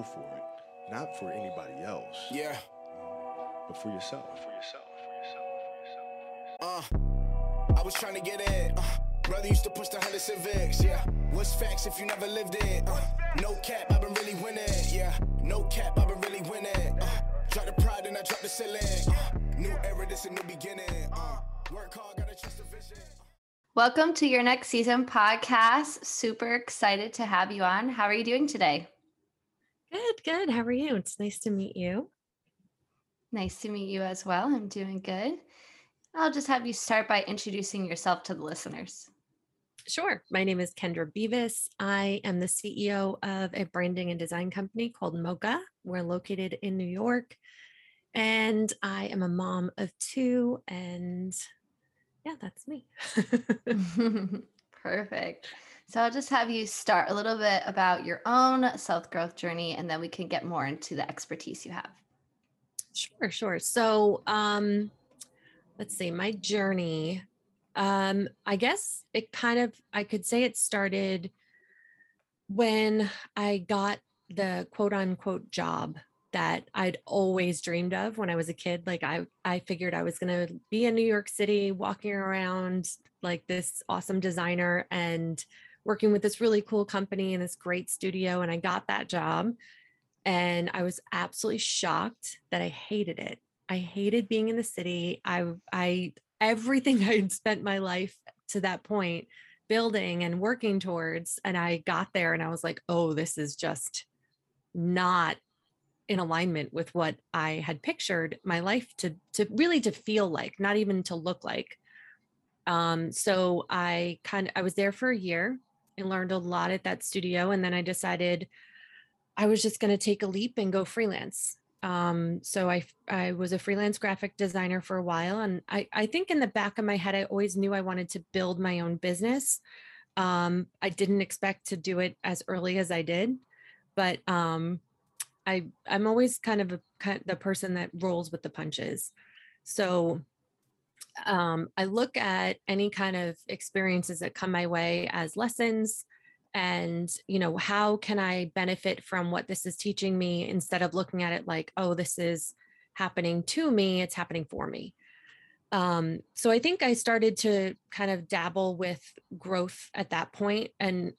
go for it, not for anybody else. Yeah. But for yourself. For yourself. Uh, I was trying to get in. Uh, brother used to push the Honda Civics. Yeah. What's facts if you never lived it? Uh, no cap, I've been really winning. Yeah. No cap, I've been really winning. Uh, drop the pride and I drop the ceiling. Uh, new era, this a new beginning. Uh, work hard, gotta trust the vision. Welcome to your next season podcast. Super excited to have you on. How are you doing today? Good, good. How are you? It's nice to meet you. Nice to meet you as well. I'm doing good. I'll just have you start by introducing yourself to the listeners. Sure. My name is Kendra Beavis. I am the CEO of a branding and design company called Mocha. We're located in New York. And I am a mom of two. And yeah, that's me. Perfect. So I'll just have you start a little bit about your own self growth journey, and then we can get more into the expertise you have. Sure, sure. So, um, let's see, my journey. Um, I guess it kind of, I could say it started when I got the quote unquote job that I'd always dreamed of when I was a kid. Like I, I figured I was going to be in New York City, walking around like this awesome designer and working with this really cool company and this great studio. And I got that job and I was absolutely shocked that I hated it. I hated being in the city. I, I, everything I had spent my life to that point building and working towards. And I got there and I was like, oh, this is just not in alignment with what I had pictured my life to to really to feel like, not even to look like. Um, so I kind of I was there for a year and learned a lot at that studio, and then I decided I was just going to take a leap and go freelance. Um, so I I was a freelance graphic designer for a while, and I I think in the back of my head I always knew I wanted to build my own business. Um, I didn't expect to do it as early as I did, but um, I I'm always kind of a, kind the person that rolls with the punches. So um, I look at any kind of experiences that come my way as lessons and you know how can i benefit from what this is teaching me instead of looking at it like oh this is happening to me it's happening for me um, so i think i started to kind of dabble with growth at that point and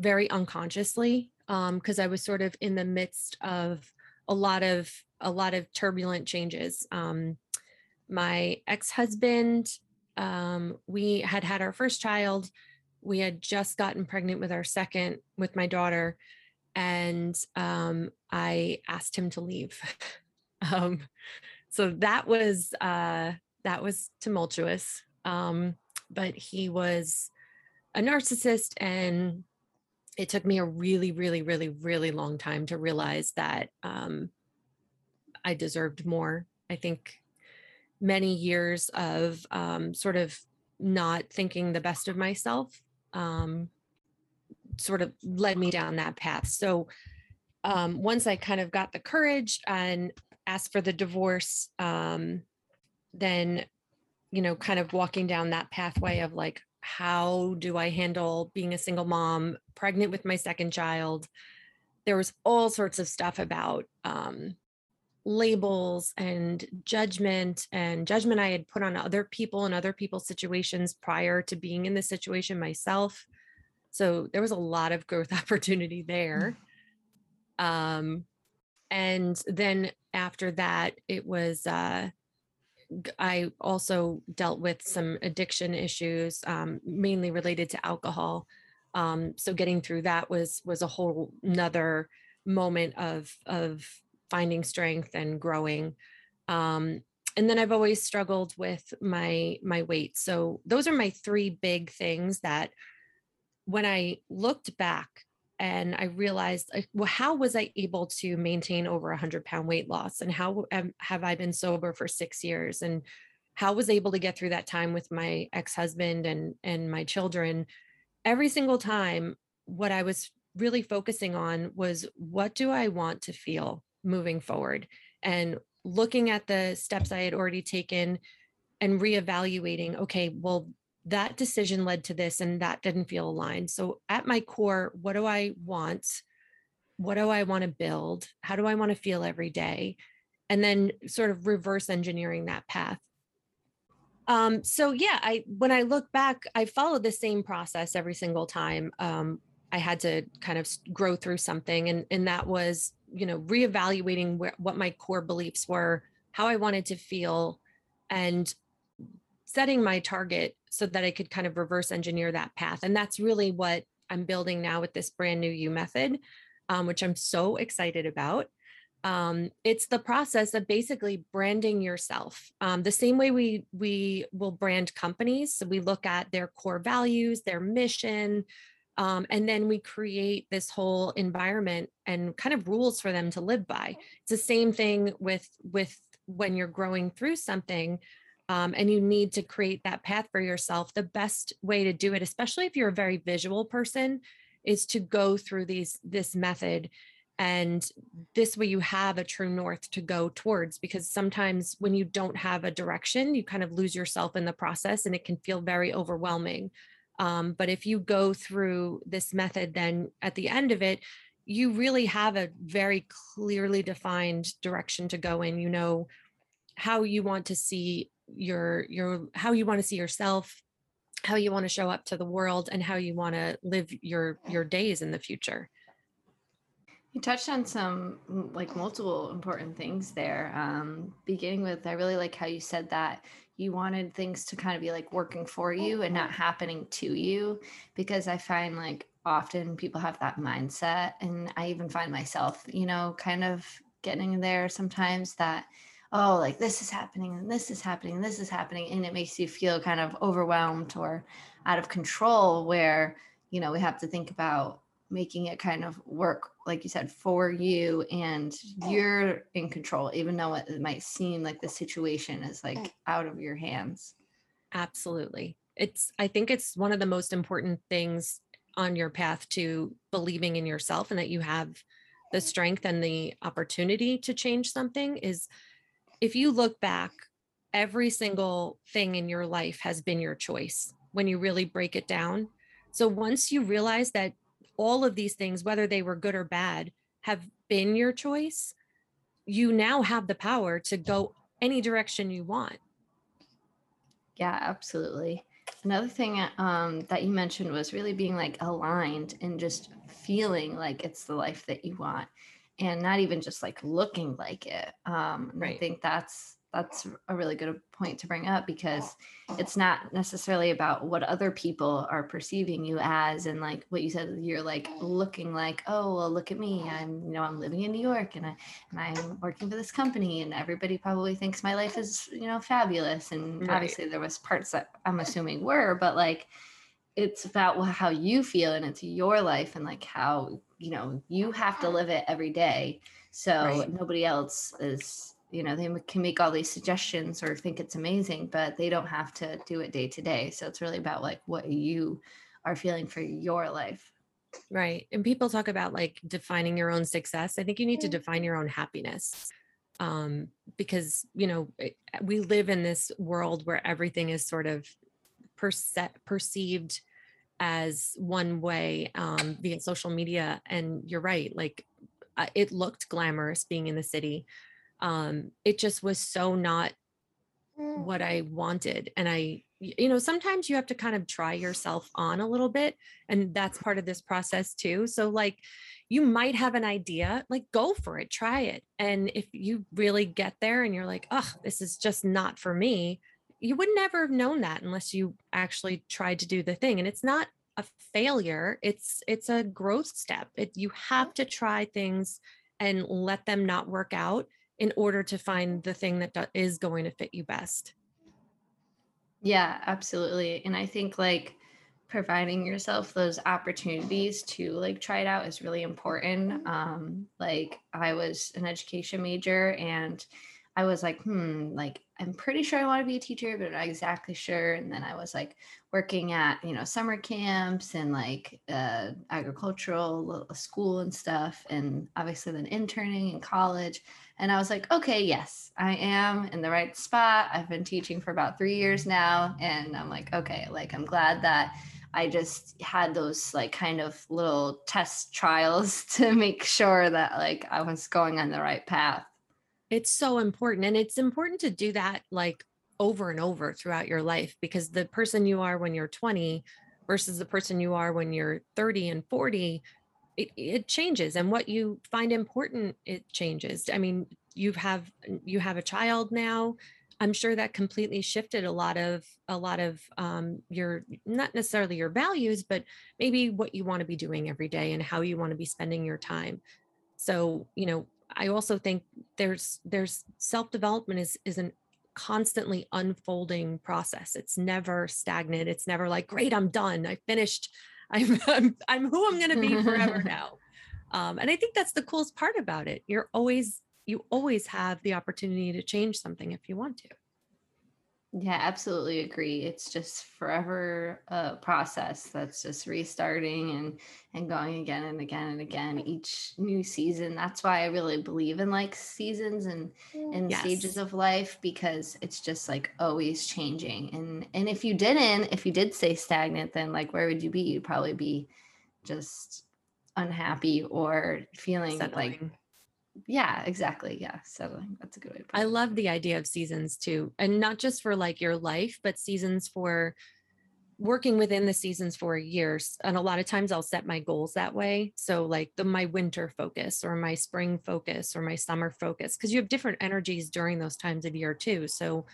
very unconsciously because um, I was sort of in the midst of a lot of a lot of turbulent changes. Um, my ex-husband, um, we had had our first child. We had just gotten pregnant with our second with my daughter, and um, I asked him to leave. Um, so that was uh, that was tumultuous. Um, but he was a narcissist and it took me a really, really, really, really long time to realize that um, I deserved more. I think many years of um, sort of not thinking the best of myself um, sort of led me down that path. So um, once I kind of got the courage and asked for the divorce, um, then, you know, kind of walking down that pathway of like, how do I handle being a single mom, pregnant with my second child? There was all sorts of stuff about um, labels and judgment and judgment I had put on other people and other people's situations prior to being in this situation myself. So there was a lot of growth opportunity there. Um, and then after that, it was uh, I also dealt with some addiction issues, um, mainly related to alcohol. Um, so getting through that was was a whole nother moment of of finding strength and growing. Um, and then I've always struggled with my my weight. So those are my three big things that when I looked back and I realized, well, how was I able to maintain over a hundred pound weight loss, and how have I been sober for six years, and how was able to get through that time with my ex husband and and my children? Every single time, what I was really focusing on was what do I want to feel moving forward, and looking at the steps I had already taken and reevaluating. Okay, well, that decision led to this and that didn't feel aligned. So at my core, what do I want? what do I want to build? How do I want to feel every day? And then sort of reverse engineering that path. Um, so yeah, I when I look back, I follow the same process every single time. Um, I had to kind of grow through something, and and that was you know reevaluating where, what my core beliefs were, how I wanted to feel, and setting my target so that I could kind of reverse engineer that path. And that's really what I'm building now with this brand new you method, um, which I'm so excited about. Um, it's the process of basically branding yourself. Um, the same way we we will brand companies. So we look at their core values their mission um, and then we create this whole environment and kind of rules for them to live by. It's the same thing with with when you're growing through something um, and you need to create that path for yourself the best way to do it especially if you're a very visual person is to go through these this method and this way you have a true north to go towards because sometimes when you don't have a direction you kind of lose yourself in the process and it can feel very overwhelming um, but if you go through this method then at the end of it you really have a very clearly defined direction to go in you know how you want to see your your how you want to see yourself how you want to show up to the world and how you want to live your your days in the future you touched on some like multiple important things there. Um, beginning with, I really like how you said that you wanted things to kind of be like working for you and not mm-hmm. happening to you, because I find like often people have that mindset, and I even find myself, you know, kind of getting there sometimes that oh like this is happening and this is happening and this is happening and it makes you feel kind of overwhelmed or out of control where you know we have to think about making it kind of work like you said for you and you're in control even though it might seem like the situation is like out of your hands. Absolutely. It's i think it's one of the most important things on your path to believing in yourself and that you have the strength and the opportunity to change something is if you look back every single thing in your life has been your choice when you really break it down. So once you realize that all of these things, whether they were good or bad, have been your choice, you now have the power to go any direction you want. Yeah, absolutely. Another thing um, that you mentioned was really being like aligned and just feeling like it's the life that you want and not even just like looking like it. Um, right. I think that's that's a really good point to bring up because it's not necessarily about what other people are perceiving you as and like what you said you're like looking like oh well look at me i'm you know i'm living in new york and i and i'm working for this company and everybody probably thinks my life is you know fabulous and right. obviously there was parts that i'm assuming were but like it's about how you feel and it's your life and like how you know you have to live it every day so right. nobody else is you know they can make all these suggestions or think it's amazing but they don't have to do it day to day. So it's really about like what you are feeling for your life. Right and people talk about like defining your own success. I think you need to mm. define your own happiness um because you know we live in this world where everything is sort of perce- perceived as one way um via social media and you're right like uh, it looked glamorous being in the city um, it just was so not mm. what I wanted. And I, you know, sometimes you have to kind of try yourself on a little bit. And that's part of this process too. So, like, you might have an idea, like, go for it, try it. And if you really get there and you're like, oh, this is just not for me, you would never have known that unless you actually tried to do the thing. And it's not a failure it's it's a growth step it, you have to try things and let them not work out in order to find the thing that is going to fit you best. Yeah, absolutely. And I think like providing yourself those opportunities to like try it out is really important. Um, like I was an education major and I was like, hmm, like I'm pretty sure I want to be a teacher, but I'm not exactly sure. And then I was like working at, you know, summer camps and like uh, agricultural school and stuff. And obviously then interning in college. And I was like, okay, yes, I am in the right spot. I've been teaching for about three years now. And I'm like, okay, like I'm glad that I just had those like kind of little test trials to make sure that like I was going on the right path. It's so important. And it's important to do that like over and over throughout your life because the person you are when you're 20 versus the person you are when you're 30 and 40 it, it changes and what you find important it changes i mean you have you have a child now i'm sure that completely shifted a lot of a lot of um, your not necessarily your values but maybe what you want to be doing every day and how you want to be spending your time so you know i also think there's there's self development is is an constantly unfolding process it's never stagnant it's never like great i'm done i finished I'm I'm, I'm who I'm going to be forever now. Um, and I think that's the coolest part about it. You're always you always have the opportunity to change something if you want to. Yeah, absolutely agree. It's just forever a process that's just restarting and and going again and again and again mm-hmm. each new season. That's why I really believe in like seasons and and Yes. stages of life because it's just like always changing. And and if you didn't, if you did stay stagnant, then like where would you be? You'd probably be just unhappy or feeling like Settling. Yeah, exactly. Yeah, settling. That's a good way to put I love the idea of seasons too, and not just for like your life, but seasons for working within the seasons for years. And a lot of times I'll set my goals that way. So like the my winter focus or my spring focus or my summer focus, because you have different energies during those times of year too. So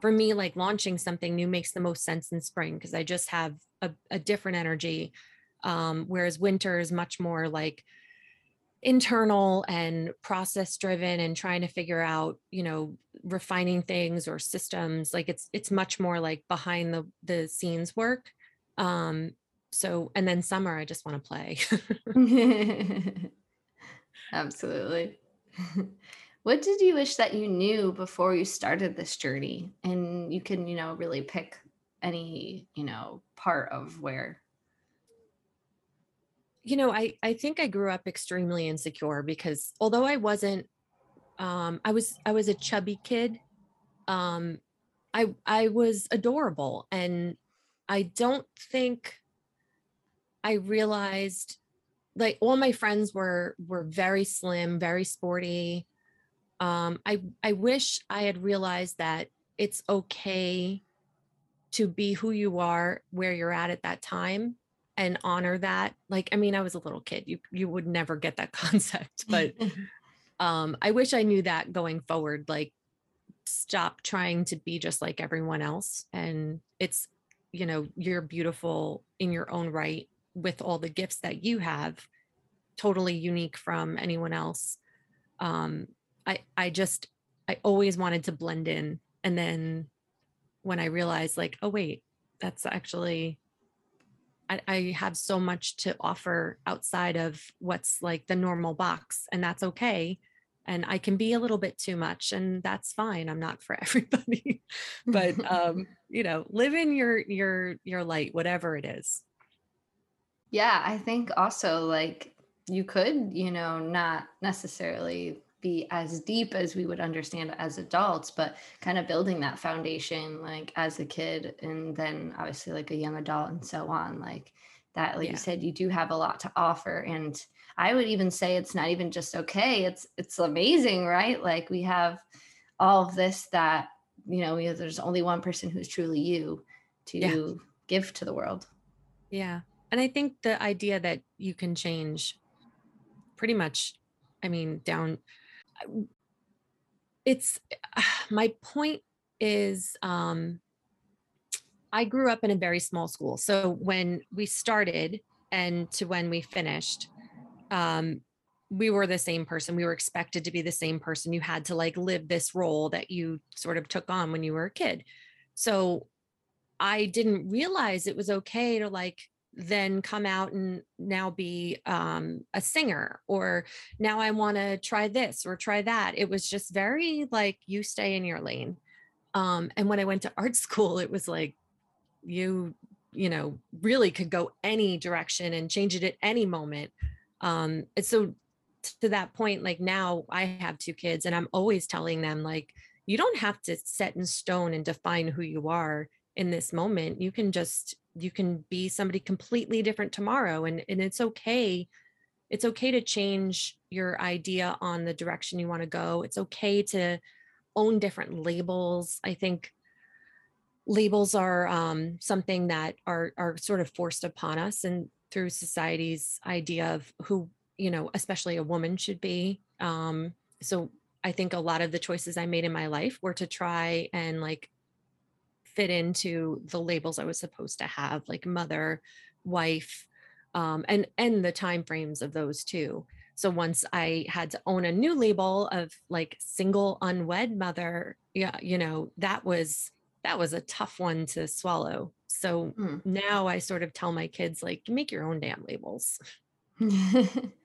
for me, like launching something new makes the most sense in spring because I just have a, a different energy. Um, whereas winter is much more like internal and process driven and trying to figure out you know refining things or systems like it's it's much more like behind the the scenes work um so and then summer i just want to play Absolutely. what did you wish that you knew before you started this journey? And you can, you know, really pick any, you know, part of where. You know i i think i grew up extremely insecure because although i wasn't um i was i was a chubby kid um i i was adorable and i don't think i realized like all my friends were were very slim very sporty. Um i i wish i had realized that it's okay to be who you are where you're at at that time and honor that like i mean i was a little kid you you would never get that concept but um i wish i knew that going forward like stop trying to be just like everyone else and it's you know you're beautiful in your own right with all the gifts that you have totally unique from anyone else. Um i i just i always wanted to blend in and then when i realized like oh wait that's actually I, I have so much to offer outside of what's like the normal box and that's okay and i can be a little bit too much and that's fine i'm not for everybody but um you know live in your your your light whatever it is. Yeah, I think also like you could, you know, not necessarily be as deep as we would understand as adults, but kind of building that foundation like as a kid and then obviously like a young adult and so on. Like that, like Yeah. you said, you do have a lot to offer. And I would even say it's not even just okay, it's it's amazing, right? Like we have all of this that, you know, there's only one person who's truly you to Yeah. give to the world. Yeah. And I think the idea that you can change pretty much, I mean, down, it's my point is, um, I grew up in a very small school. So when we started and to when we finished, um, we were the same person. We were expected to be the same person. You had to like live this role that you sort of took on when you were a kid. So I didn't realize it was okay to like then come out and now be um, a singer or now I want to try this or try that. It was just very like you stay in your lane. Um, and when I went to art school, it was like you, you know, really could go any direction and change it at any moment. Um, and so to that point, like now I have two kids and I'm always telling them like, you don't have to set in stone and define who you are in this moment. You can just you can be somebody completely different tomorrow and and it's okay it's okay to change your idea on the direction you want to go. It's okay to own different labels. I think labels are um, something that are are sort of forced upon us and through society's idea of who you know especially a woman should be um, so i think a lot of the choices i made in my life were to try and like fit into the labels i was supposed to have like mother wife um, and and the time frames of those too. So once i had to own a new label of like single unwed mother yeah you know that was that was a tough one to swallow. So Hmm. now i sort of tell my kids like make your own damn labels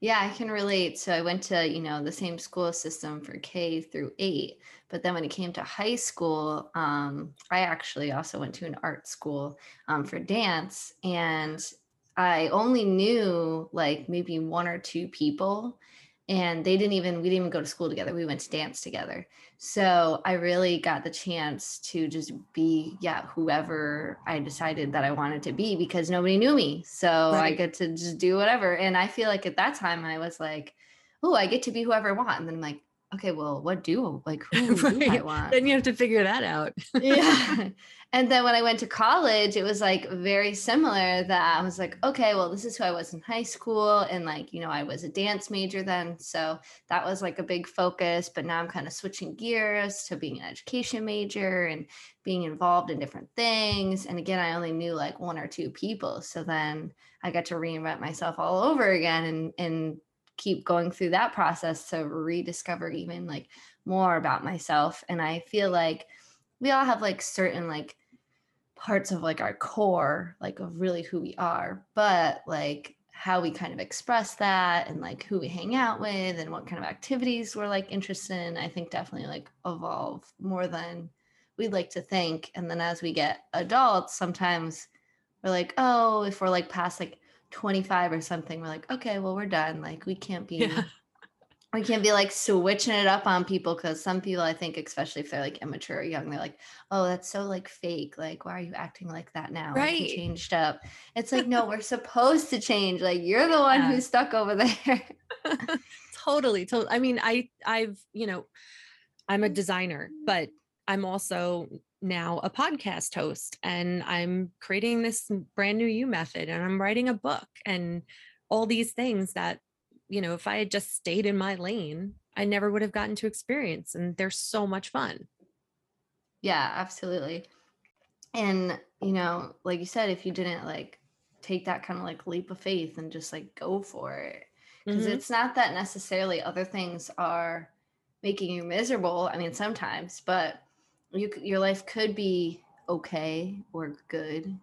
yeah, I can relate. So I went to, you know, the same school system for K through eight. But then when it came to high school, um, I actually also went to an art school um, for dance. And I only knew like maybe one or two people. And they didn't even, we didn't even go to school together. We went to dance together. So I really got the chance to just be, yeah, whoever I decided that I wanted to be because nobody knew me. So I Right. get to just do whatever. And I feel like at that time I was like, oh, I get to be whoever I want. And then I'm like, okay, well, what do like who do I want? then you have to figure that out yeah. And then when I went to college, it was like very similar that I was like, okay, well, this is who I was in high school. And like, you know, I was a dance major then. So that was like a big focus. But now I'm kind of switching gears to being an education major and being involved in different things. And again, I only knew like one or two people. So then I got to reinvent myself all over again and, and keep going through that process to rediscover even like more about myself. And I feel like we all have like certain like parts of like our core like of really who we are but like how we kind of express that and like who we hang out with and what kind of activities we're like interested in i think definitely like evolve more than we'd like to think and then as we get adults sometimes we're like oh if we're like past like 25 or something we're like okay well we're done like we can't be Yeah. we can't be like switching it up on people because some people I think, especially if they're like immature or young, they're like, "Oh, that's so like fake. Like, why are you acting like that now? Like, you Right. changed up." It's like, no, we're supposed to change. Like, you're the one Yeah. who's stuck over there. totally totally i mean i i've you know i'm a mm. designer but i'm also now a podcast host and i'm creating this brand new you method and i'm writing a book and all these things that you know if i had just stayed in my lane i never would have gotten to experience and they're so much fun yeah, absolutely. And you know, like you said, if you didn't like take that kind of like leap of faith and just like go for it, because Mhm. it's not that necessarily other things are making you miserable. I mean, sometimes, but you your life could be okay or good.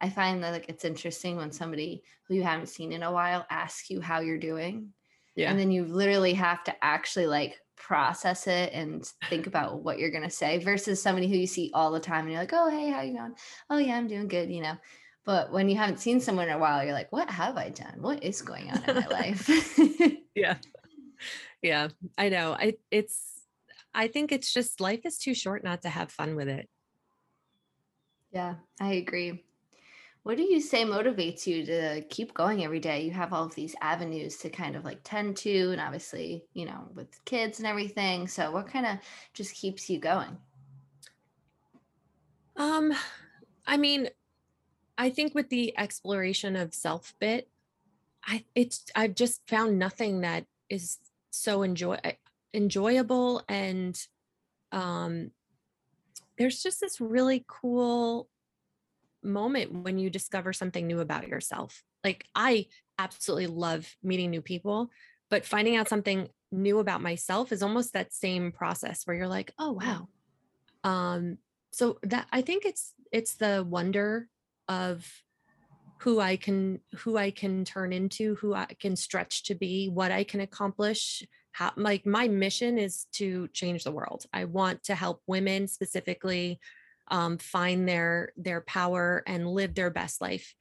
I find that like it's interesting when somebody who you haven't seen in a while asks you how you're doing, yeah and then you literally have to actually like process it and think about what you're gonna say versus somebody who you see all the time and you're like, oh hey, how you going? Oh yeah, I'm doing good, you know. But when you haven't seen someone in a while, you're like, what have I done? What is going on in my life? yeah yeah i know i it's i think it's just life is too short not to have fun with it yeah, I agree. What do you say motivates you to keep going every day? You have all of these avenues to kind of like tend to, and obviously, you know, with kids and everything. So, what kind of just keeps you going? Um, I mean, I think with the exploration of self bit, I it's I've just found nothing that is so enjoy enjoyable and um there's just this really cool moment when you discover something new about yourself. Like I absolutely love meeting new people, but finding out something new about myself is almost that same process where you're like, "Oh wow." Um so that I think it's it's the wonder of who I can who I can turn into, who I can stretch to be, what I can accomplish. How like my mission is to change the world. I want to help women specifically um, find their their power and live their best life.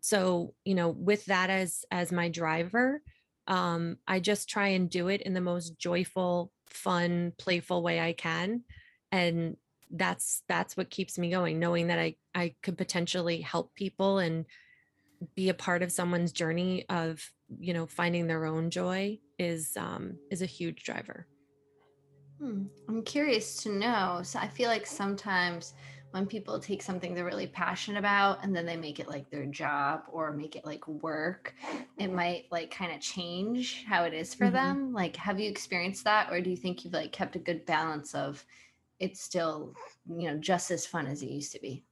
So you know, with that as as my driver, um, I just try and do it in the most joyful, fun, playful way I can, and that's that's what keeps me going knowing that i i could potentially help people and be a part of someone's journey of you know finding their own joy is um is a huge driver Hmm. I'm curious to know. So I feel like sometimes when people take something they're really passionate about and then they make it like their job or make it like work, it might like kind of change how it is for Mhm. them. Like, have you experienced that, or do you think you've like kept a good balance of it's still, you know, just as fun as it used to be?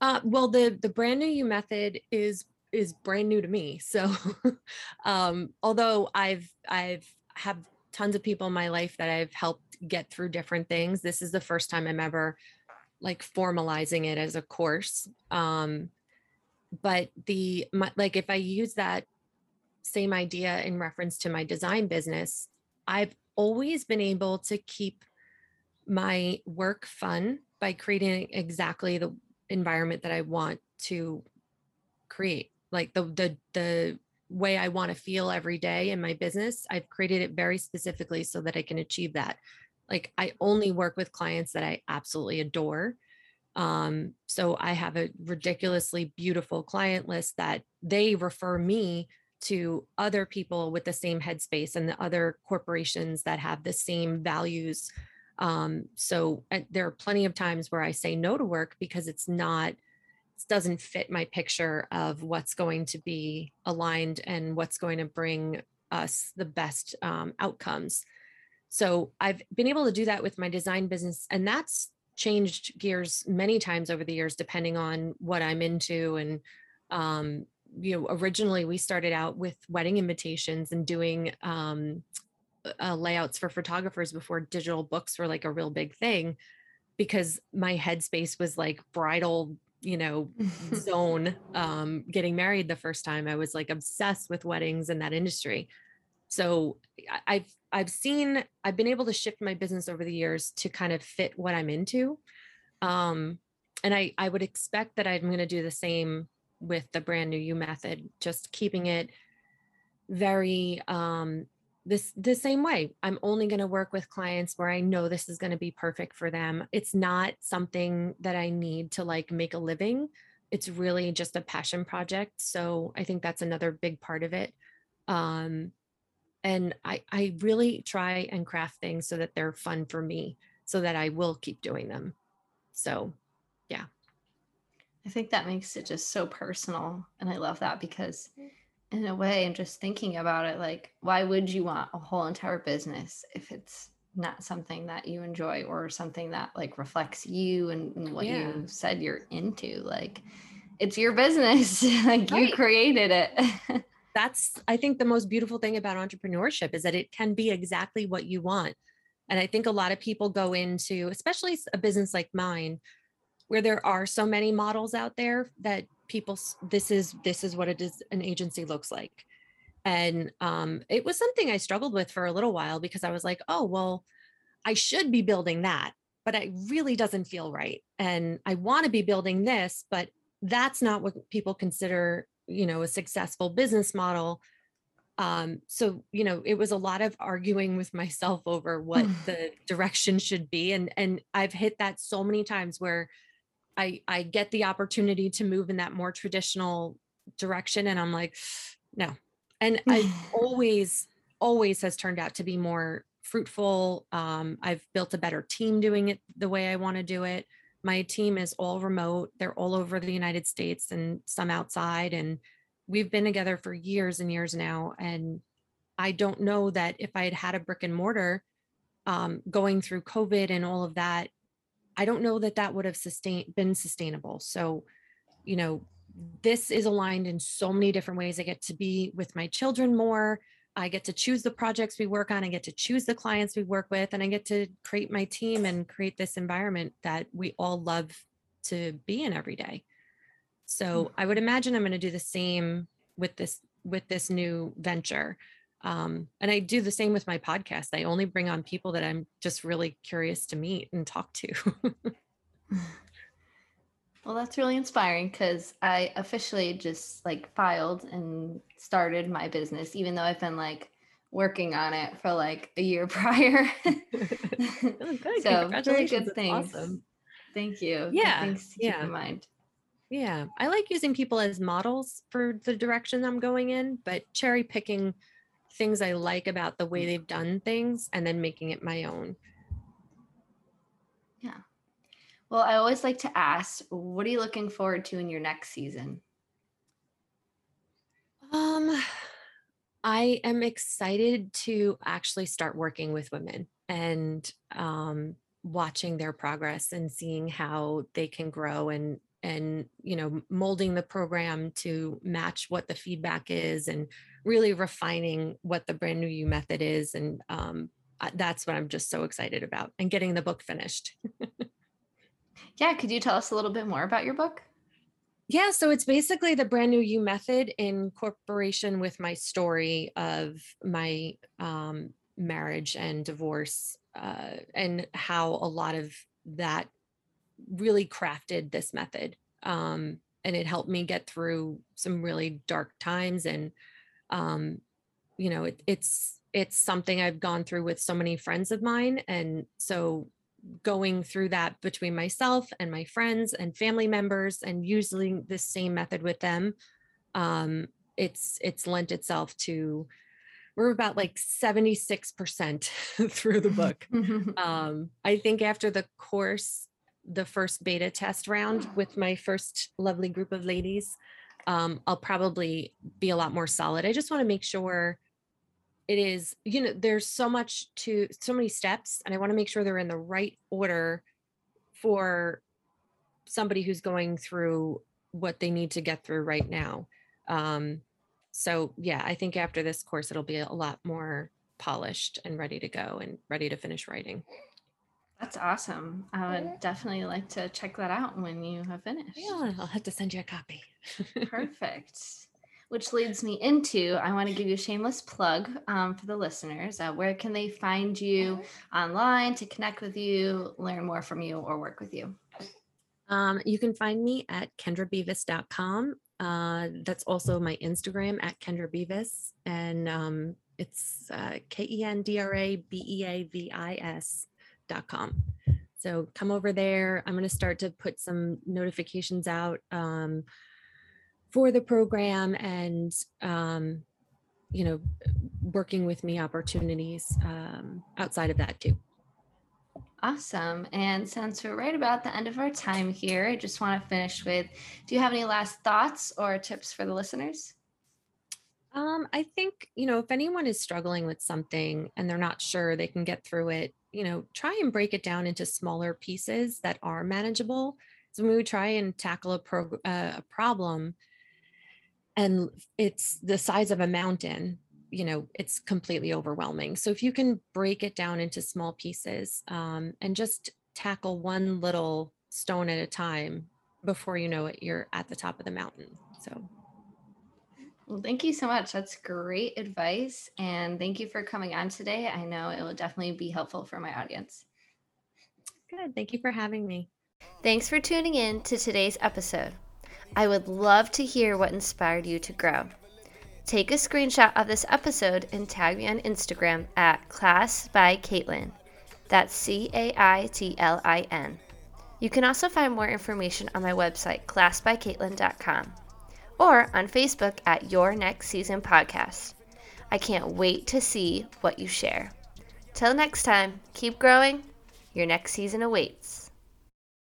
Uh, well, the the brand new you method is is brand new to me. So, um, although I've I've have tons of people in my life that I've helped get through different things, this is the first time I'm ever like formalizing it as a course. Um, but the my, like if I use that same idea in reference to my design business, I've always been able to keep my work fun by creating exactly the environment that I want to create. Like the the the way I want to feel every day in my business, I've created it very specifically so that I can achieve that. Like I only work with clients that I absolutely adore. Um, so I have a ridiculously beautiful client list that they refer me to other people with the same headspace and the other corporations that have the same values um, so there are plenty of times where I say no to work because it's not, doesn't fit my picture of what's going to be aligned and what's going to bring us the best um, outcomes. So I've been able to do that with my design business, and that's changed gears many times over the years, depending on what I'm into. And, um, you know, originally we started out with wedding invitations and doing um, uh, layouts for photographers before digital books were like a real big thing because my headspace was like bridal you know zone um getting married the first time i was like obsessed with weddings in that industry. So i've i've seen i've been able to shift my business over the years to kind of fit what i'm into um and i i would expect that i'm going to do the same with the brand new you method just keeping it very um this the same way i'm only going to work with clients where i know this is going to be perfect for them it's not something that i need to like make a living it's really just a passion project so i think that's another big part of it um and i i really try and craft things so that they're fun for me so that i will keep doing them so yeah. I think that makes it just so personal. And I love that because, in a way, and just thinking about it, like, why would you want a whole entire business if it's not something that you enjoy or something that like reflects you and, and what Yeah. you said you're into? Like, it's your business, like, you created it. that's i think the most beautiful thing about entrepreneurship is that it can be exactly what you want and i think a lot of people go into especially a business like mine where there are so many models out there that people this is this is what it is an agency looks like. And um, it was something i struggled with for a little while because i was like oh well i should be building that but it really doesn't feel right and i want to be building this but that's not what people consider you know a successful business model. Um so you know it was a lot of arguing with myself over what the direction should be and and i've hit that so many times where i i get the opportunity to move in that more traditional direction and i'm like no. And i always always has turned out to be more fruitful. Um i've built a better team doing it the way i want to do it. My team is all remote. They're all over the united states and some outside and we've been together for years and years now and i don't know that if i had had a brick and mortar um, going through covid and all of that i don't know that that would have sustained been sustainable. So you know this is aligned in so many different ways. I get to be with my children more. I get to choose the projects we work on. I get to choose the clients we work with and i get to create my team and create this environment that we all love to be in every day. So mm. I would imagine I'm going to do the same with this with this new venture. Um, and I do the same with my podcast. I only bring on people that I'm just really curious to meet and talk to. Well, that's really inspiring because I officially just like filed and started my business, even though I've been like working on it for like a year prior. Oh, good. so very good That's things. awesome. Thank you. Good Yeah, Things to keep yeah. in mind. Yeah, I like using people as models for the direction I'm going in, but cherry picking things I like about the way they've done things and then making it my own. Yeah. Well, I always like to ask, what are you looking forward to in your next season? Um, I am excited to actually start working with women and um, watching their progress and seeing how they can grow and and you know molding the program to match what the feedback is and really refining what the brand new you method is and um, that's what i'm just so excited about and getting the book finished Yeah, could you tell us a little bit more about your book? Yeah, so it's basically the brand new you method in corporation with my story of my um, marriage and divorce, uh, and how a lot of that really crafted this method. Um, and it helped me get through some really dark times. And, um, you know, it, it's it's something I've gone through with so many friends of mine, and so going through that between myself and my friends and family members and using the same method with them um it's it's lent itself to we're about like 76% through the book um i think after the course the first beta test round with my first lovely group of ladies um i'll probably be a lot more solid. I just want to make sure it is you know there's so much to so many steps and i want to make sure they're in the right order for somebody who's going through what they need to get through right now. Um so yeah i think after this course it'll be a lot more polished and ready to go and ready to finish writing That's awesome. I would definitely like to check that out when you have finished. yeah i'll have to send you a copy Perfect. Which leads me into I want to give you a shameless plug um, for the listeners. Uh, where can they find you online to connect with you, learn more from you, or work with you? Um, you can find me at kendrabeavis.com. Uh, that's also my Instagram at Kendra Beavis. And um, it's uh, K E N D R A B E A V I S com. So come over there. I'm going to start to put some notifications out um, for the program and, um, you know, working with me opportunities um, outside of that too. Awesome. And since we're right about the end of our time here, I just want to finish with do you have any last thoughts or tips for the listeners? Um, I think, you know, if anyone is struggling with something and they're not sure they can get through it, you know, try and break it down into smaller pieces that are manageable. So when we try and tackle a, prog- uh, a problem and it's the size of a mountain, you know, it's completely overwhelming. So if you can break it down into small pieces um, and just tackle one little stone at a time, before you know it, you're at the top of the mountain. So Well, thank you so much. That's great advice. And thank you for coming on today. I know it will definitely be helpful for my audience. good. Thank you for having me. Thanks for tuning in to today's episode. I would love to hear what inspired you to grow. Take a screenshot of this episode and tag me on Instagram at Class by Caitlin. That's C A I T L I N. You can also find more information on my website, classbycaitlin.com, or on Facebook at Your Next Season Podcast. I can't wait to see what you share. Till next time, keep growing. Your next season awaits.